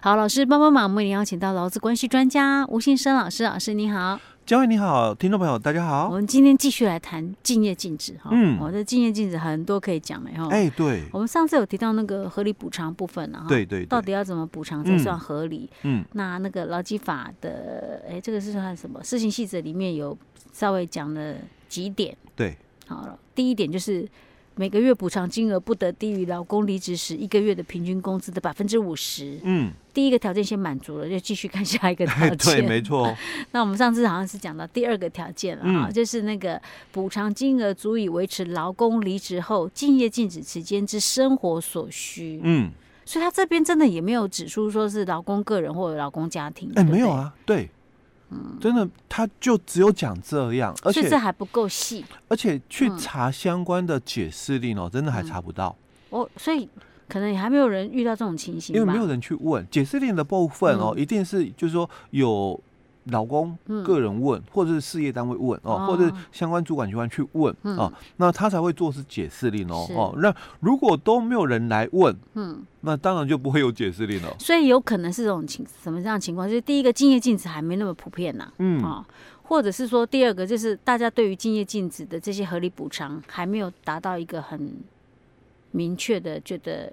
好，老师帮帮忙，我们邀请到劳资关系专家吴信生老师，老师你好。嘉惠你好，听众朋友大家好。我们今天继续来谈竞业禁止哈。嗯，我的竞业禁止很多可以讲的哈。哎、欸，对。我们上次有提到那个合理补偿部分了哈。对，对对。到底要怎么补偿才算合理？嗯。那那个劳基法的，哎、欸，这个是算什么？事情细则里面有稍微讲了几点。对。好了，第一点就是。每个月补偿金额不得低于劳工离职时一个月的平均工资的百分之五十。嗯，第一个条件先满足了，就继续看下一个条件。对，没错。那我们上次好像是讲到第二个条件了啊、嗯，就是那个补偿金额足以维持劳工离职后竞业禁止期间之生活所需。嗯，所以他这边真的也没有指出说是劳工个人或者劳工家庭。哎、没有啊，对。嗯，真的，他就只有讲这样，而且这还不够细，而且去查相关的解释令哦、真的还查不到。哦，所以可能也还没有人遇到这种情形，因为没有人去问解释令的部分哦、一定是就是说有。劳工个人问，嗯、或者是事业单位问哦，哦，或者是相关主管机关去问、嗯、哦，那他才会做出解释令哦哦。那如果都没有人来问，嗯，那当然就不会有解释令了。所以有可能是这种情什么这样的情况？就是第一个竞业禁止还没那么普遍呐、啊，嗯啊、哦，或者是说第二个就是大家对于竞业禁止的这些合理补偿还没有达到一个很明确的觉得。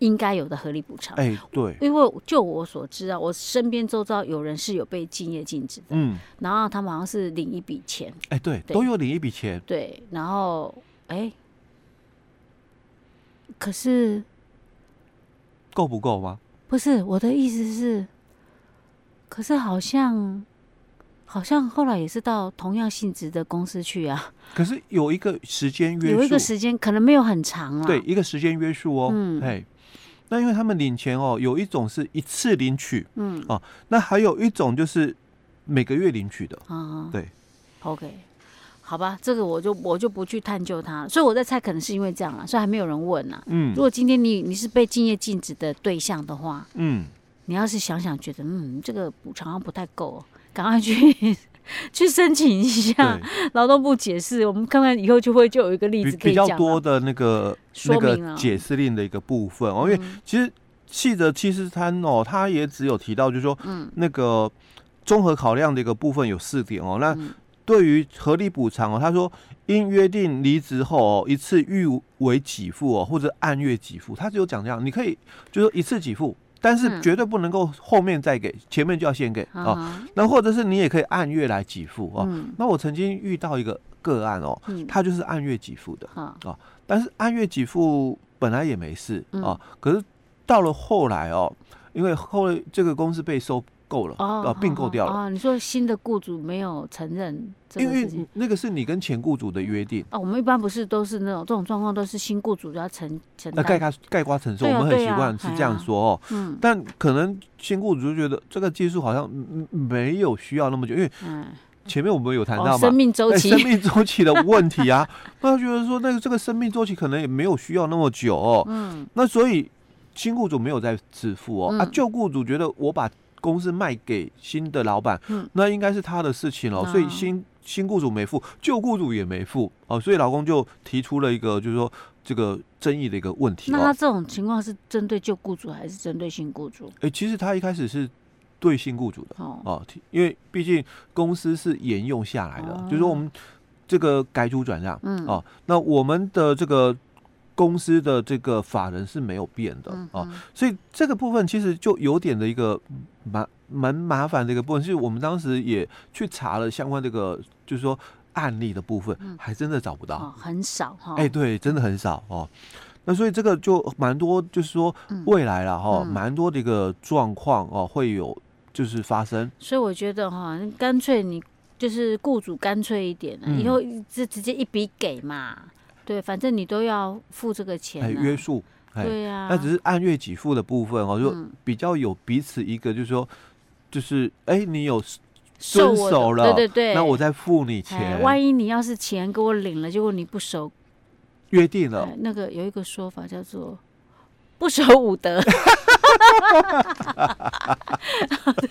应该有的合理补偿。哎，对，因为就我所知啊，我身边周遭有人是有被禁业禁止的，嗯，然后他们好像是领一笔钱，哎，对，都有领一笔钱，对，然后哎，可是够不够吗？不是，我的意思是，可是好像好像后来也是到同样性质的公司去啊，可是有一个时间约束，有一个时间可能没有很长啊，对，一个时间约束哦，嗯，哎。那因为他们领钱哦，有一种是一次领取，嗯，哦，那还有一种就是每个月领取的，啊，对，OK，好吧，这个我就我就不去探究它，所以我在猜，可能是因为这样了，所以还没有人问呐，嗯，如果今天你你是被敬业禁止的对象的话，嗯，你要是想想觉得，嗯，这个补偿好像不太够，赶快去。去申请一下劳动部解释，我们看看以后就会就有一个例子。比较多的那个那个解释令的一个部分哦，因为其实细则七十三哦，他也只有提到就是说，嗯，那个综合考量的一个部分有四点哦。那对于合理补偿哦，他说应约定离职后哦一次预为给付哦，或者按月给付，他只有讲这样，你可以就是说一次给付。但是绝对不能够后面再给，嗯、前面就要先给啊、哦。那或者是你也可以按月来给付哦、嗯。那我曾经遇到一个个案哦，他就是按月给付的啊。但是按月给付本来也没事啊、哦，可是到了后来哦，因为后来这个公司被收。够了哦，并购掉了啊！你说新的雇主没有承认因为那个是你跟前雇主的约定啊。我们一般不是都是那种这种状况，都是新雇主要承承担，那概括概括承受。我们很习惯是这样说哦。嗯，但可能新雇主就觉得这个技术好像没有需要那么久，因为前面我们有谈到嘛，生命周期、生命周期的问题啊。那他觉得说那个这个生命周期可能也没有需要那么久哦。嗯，那所以新雇主没有在支付哦。啊，旧雇主觉得我把公司卖给新的老板，嗯，那应该是他的事情了，所以新新雇主没付，旧雇主也没付，哦，所以老公就提出了一个，就是说这个争议的一个问题。那他这种情况是针对旧雇主还是针对新雇主？哎、欸，其实他一开始是对新雇主的哦，因为毕竟公司是沿用下来的，哦、就是说我们这个改组转让，嗯，哦，那我们的这个。公司的这个法人是没有变的啊、哦，所以这个部分其实就有点的一个蛮蛮麻烦的一个部分，是我们当时也去查了相关这个，就是说案例的部分，还真的找不到，哦、很少哈。哎、欸，对，真的很少哦。那所以这个就蛮多，就是说未来了哈，蛮多的一个状况哦，会有就是发生。所以我觉得哈，干脆你就是雇主干脆一点，以后就直接一笔给嘛。对，反正你都要付这个钱、啊，哎，约束，对呀、啊，那只是按月给付的部分哦，就比较有彼此一个，就是说，就是哎，你有遵守了，对对对，那我再付你钱。万一你要是钱给我领了，结果你不守约定了，那个有一个说法叫做不守武德。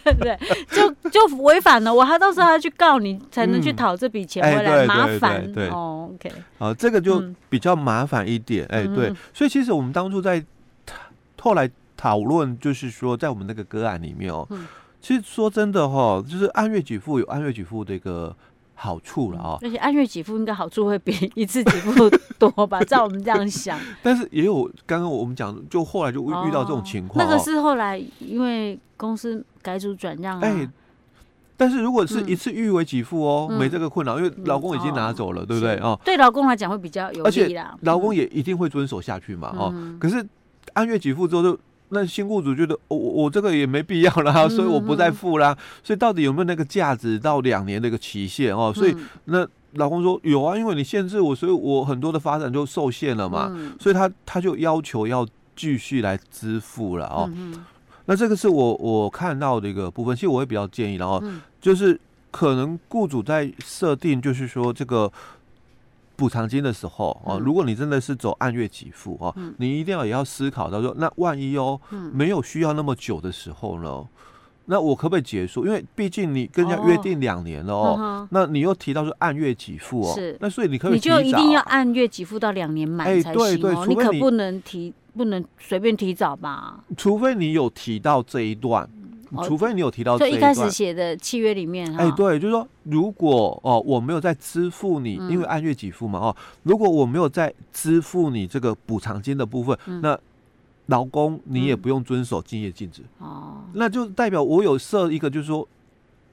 对对？就就违反了，我还到时候还要去告你，才能去讨这笔钱回来，麻烦。对哦，OK，好，这个就比较麻烦一点。哎，对，所以其实我们当初在后来讨论，就是说在我们那个个案里面哦，其实说真的哈、哦，就是按月给付有按月给付的一个好处了啊、哦，而且按月给付应该好处会比一次给付多吧？照我们这样想，但是也有刚刚我们讲，就后来就遇到这种情况、哦，那个是后来因为公司改组转让、啊，哎。但是如果是一次预为给付哦，没这个困扰，因为老公已经拿走了，对不对哦？对老公来讲会比较有利啦，老公也一定会遵守下去嘛哦。可是按月给付之后，就那新雇主觉得我我这个也没必要啦，所以我不再付啦。所以到底有没有那个价值到两年的一个期限哦？所以那老公说有啊，因为你限制我，所以我很多的发展就受限了嘛。所以他他就要求要继续来支付了哦。那这个是我我看到的一个部分，其实我会比较建议，然后就是可能雇主在设定，就是说这个补偿金的时候哦，如果你真的是走按月给付哦，你一定要也要思考到说，那万一哦没有需要那么久的时候呢，那我可不可以结束？因为毕竟你跟人家约定两年了哦，那你又提到说按月给付哦，是，那所以你可以你就一定要按月给付到两年满才行哦，你可不能提。不能随便提早吧？除非你有提到这一段，哦、除非你有提到这一段。就一开始写的契约里面，哎，对，就是说，如果哦，我没有在支付你，嗯、因为按月给付嘛，哦，如果我没有在支付你这个补偿金的部分，嗯、那劳工你也不用遵守敬业禁止哦，那就代表我有设一个，就是说。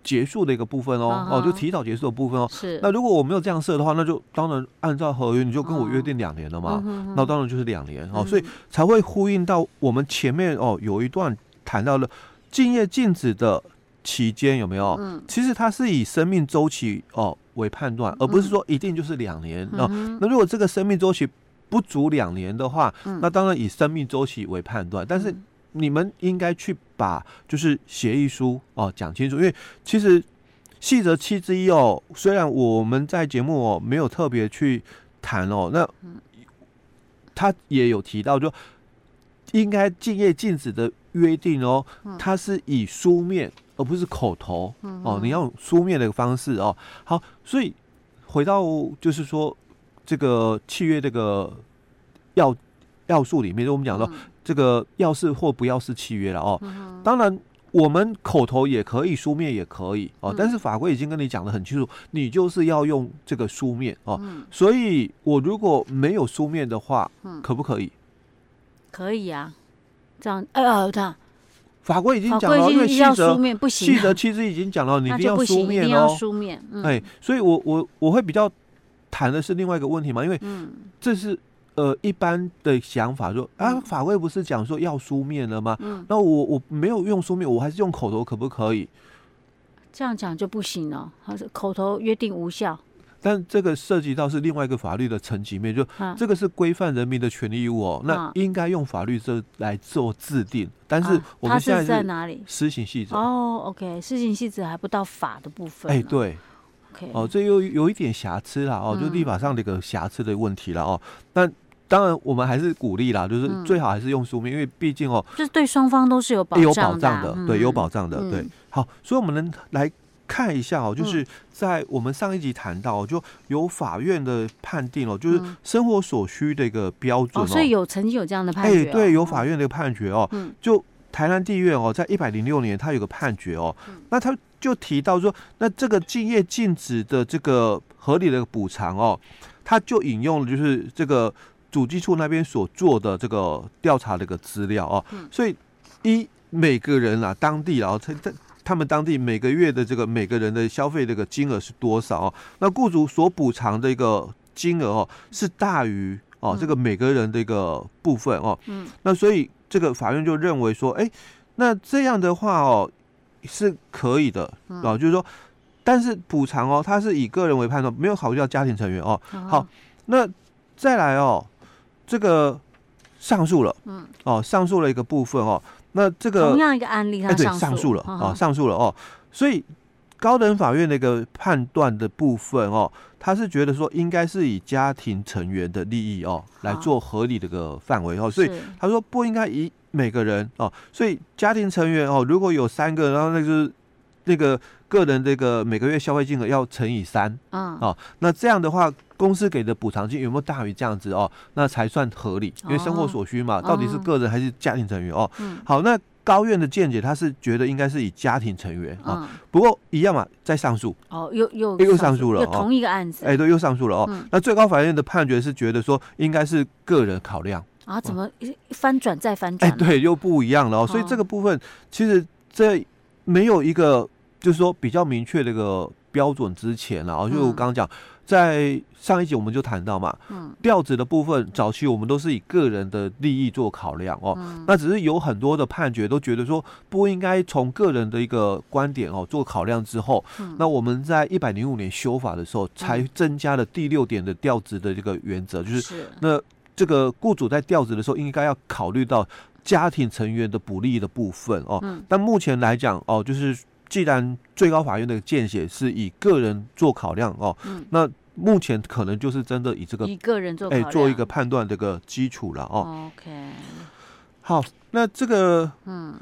结束的一个部分哦，uh. 哦，就提早结束的部分哦。是。那如果我没有这样设的话，那就当然按照合约，你就跟我约定两年了嘛。Uh. 那当然就是两年哦，uh. 所以才会呼应到我们前面哦有一段谈到了竞业禁止的期间有没有？嗯、uh。其实它是以生命周期哦为判断，而不是说一定就是两年、uh. 哦。那如果这个生命周期不足两年的话，uh. 那当然以生命周期为判断，但是。你们应该去把就是协议书哦讲清楚，因为其实细则七之一哦，虽然我们在节目哦没有特别去谈哦，那他也有提到，就应该竞业禁止的约定哦，它是以书面而不是口头。哦，你要用书面的方式哦。好，所以回到就是说这个契约这个要要素里面，就我们讲到。这个要是或不要是契约了哦，当然我们口头也可以，书面也可以哦，但是法规已经跟你讲的很清楚，你就是要用这个书面哦。所以我如果没有书面的话，可不可以？可以啊，这样呃，这样法规已经讲了，因为细则细则其实已经讲了，你一定要书面哦，书面。哎，所以我我我会比较谈的是另外一个问题嘛，因为这是。呃，一般的想法说啊，法规不是讲说要书面了吗？嗯，那我我没有用书面，我还是用口头，可不可以？这样讲就不行了，还是口头约定无效。但这个涉及到是另外一个法律的层级面，就这个是规范人民的权利义务哦，那应该用法律这来做制定。但是我们现在在哪里？施行细则哦，OK，施行细则还不到法的部分。哎，对。哦，这又有一点瑕疵啦哦，就立法上的一个瑕疵的问题了哦，但。当然，我们还是鼓励啦，就是最好还是用书面，嗯、因为毕竟哦，就是对双方都是有保障的，有保障的，嗯、对，有保障的，对。好，所以我们能来看一下哦，就是在我们上一集谈到，就有法院的判定哦，就是生活所需的一个标准哦，哦，所以有曾经有这样的判决，哦，哎，对，有法院的判决哦，嗯、就台南地院哦，在一百零六年，他有个判决哦，嗯、那他就提到说，那这个竞业禁止的这个合理的补偿哦，他就引用了就是这个。主计处那边所做的这个调查的一个资料哦，所以一每个人啊，当地啊，他他他们当地每个月的这个每个人的消费这个金额是多少哦？那雇主所补偿的一个金额哦，是大于哦这个每个人的一个部分哦。嗯，那所以这个法院就认为说，哎，那这样的话哦是可以的哦，就是说，但是补偿哦，他是以个人为判断，没有考虑到家庭成员哦。好，那再来哦。这个上诉了，嗯，哦，上诉了一个部分哦，那这个同样一个案例，他上诉，对，上诉了，哦，上诉了哦，所以高等法院的一个判断的部分哦，他是觉得说应该是以家庭成员的利益哦来做合理的个范围哦，所以他说不应该以每个人哦，所以家庭成员哦如果有三个，然后那就是那个个人这个每个月消费金额要乘以三，嗯，哦，那这样的话。公司给的补偿金有没有大于这样子哦，那才算合理，因为生活所需嘛，到底是个人还是家庭成员哦？好，那高院的见解，他是觉得应该是以家庭成员啊，不过一样嘛，在上诉。哦，又又又上诉了，同一个案子，哎，对，又上诉了哦。那最高法院的判决是觉得说，应该是个人考量。啊，怎么翻转再翻转？哎，对，又不一样了哦。所以这个部分其实这没有一个就是说比较明确的一个标准之前了，就我刚刚讲。在上一集我们就谈到嘛，嗯，调职的部分，早期我们都是以个人的利益做考量哦，嗯、那只是有很多的判决都觉得说不应该从个人的一个观点哦做考量之后，嗯、那我们在一百零五年修法的时候才增加了第六点的调职的这个原则，就是，那这个雇主在调职的时候应该要考虑到家庭成员的不利的部分哦，嗯、但目前来讲哦，就是。既然最高法院的见解是以个人做考量哦，嗯、那目前可能就是真的以这个一个人做哎做一个判断这个基础了哦。OK，好，那这个嗯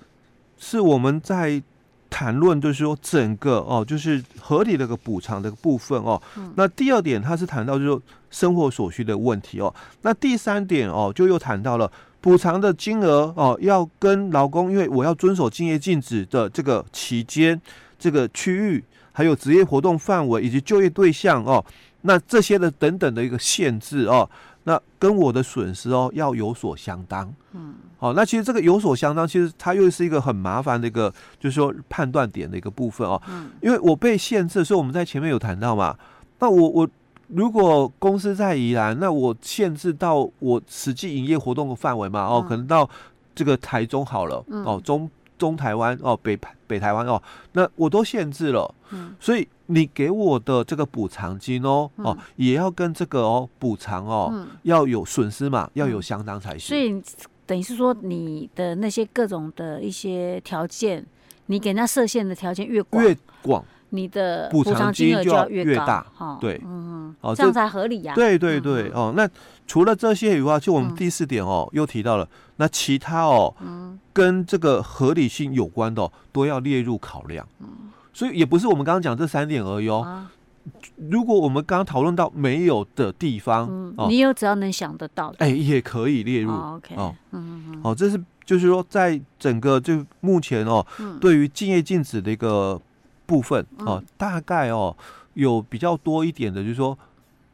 是我们在谈论，就是说整个哦，就是合理的个补偿的部分哦。嗯、那第二点，他是谈到就是说生活所需的问题哦。那第三点哦，就又谈到了。补偿的金额哦，要跟劳工，因为我要遵守竞业禁止的这个期间、这个区域，还有职业活动范围以及就业对象哦，那这些的等等的一个限制哦，那跟我的损失哦要有所相当。嗯，好，那其实这个有所相当，其实它又是一个很麻烦的一个，就是说判断点的一个部分哦。嗯，因为我被限制，所以我们在前面有谈到嘛，那我我。如果公司在宜兰，那我限制到我实际营业活动的范围嘛，哦，可能到这个台中好了，哦，中中台湾哦，北北台湾哦，那我都限制了，所以你给我的这个补偿金哦，哦，也要跟这个哦补偿哦要有损失嘛，要有相当才行。所以等于是说，你的那些各种的一些条件，你给他设限的条件越广。越广。你的补偿金额就要越大，对，嗯，哦，这样才合理呀。对对对，哦，那除了这些以外，就我们第四点哦，又提到了，那其他哦，跟这个合理性有关的都要列入考量。嗯所以也不是我们刚刚讲这三点而已哦。如果我们刚刚讨论到没有的地方，你有只要能想得到的，哎，也可以列入。OK，哦，嗯嗯哦，这是就是说，在整个就目前哦，对于敬业禁止的一个。部分哦，大概哦有比较多一点的，就是说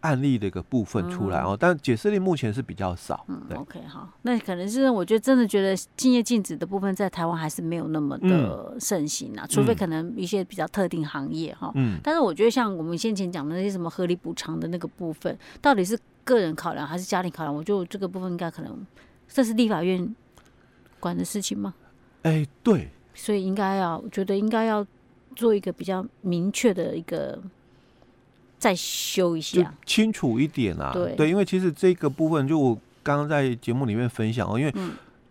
案例的一个部分出来哦，但解释力目前是比较少。嗯，OK，好，那可能是我觉得真的觉得竞业禁止的部分在台湾还是没有那么的盛行啊，除非可能一些比较特定行业哈。嗯，但是我觉得像我们先前讲的那些什么合理补偿的那个部分，到底是个人考量还是家庭考量？我觉得这个部分应该可能这是立法院管的事情吗？哎，对，所以应该要，我觉得应该要。做一个比较明确的一个，再修一下，清楚一点啊。对对，因为其实这个部分，就我刚刚在节目里面分享哦，因为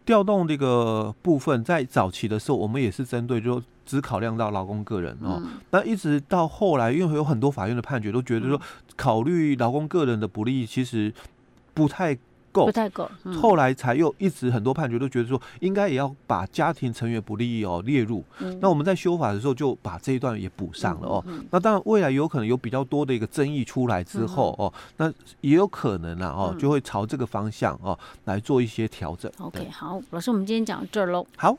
调动这个部分在早期的时候，我们也是针对就只考量到劳工个人哦。那一直到后来，因为有很多法院的判决都觉得说，考虑劳工个人的不利，其实不太。够不太够，嗯、后来才又一直很多判决都觉得说，应该也要把家庭成员不利益哦列入。嗯、那我们在修法的时候就把这一段也补上了哦。那当然未来有可能有比较多的一个争议出来之后哦，嗯、那也有可能啊哦，就会朝这个方向哦来做一些调整。OK，好，老师，我们今天讲到这儿喽。好。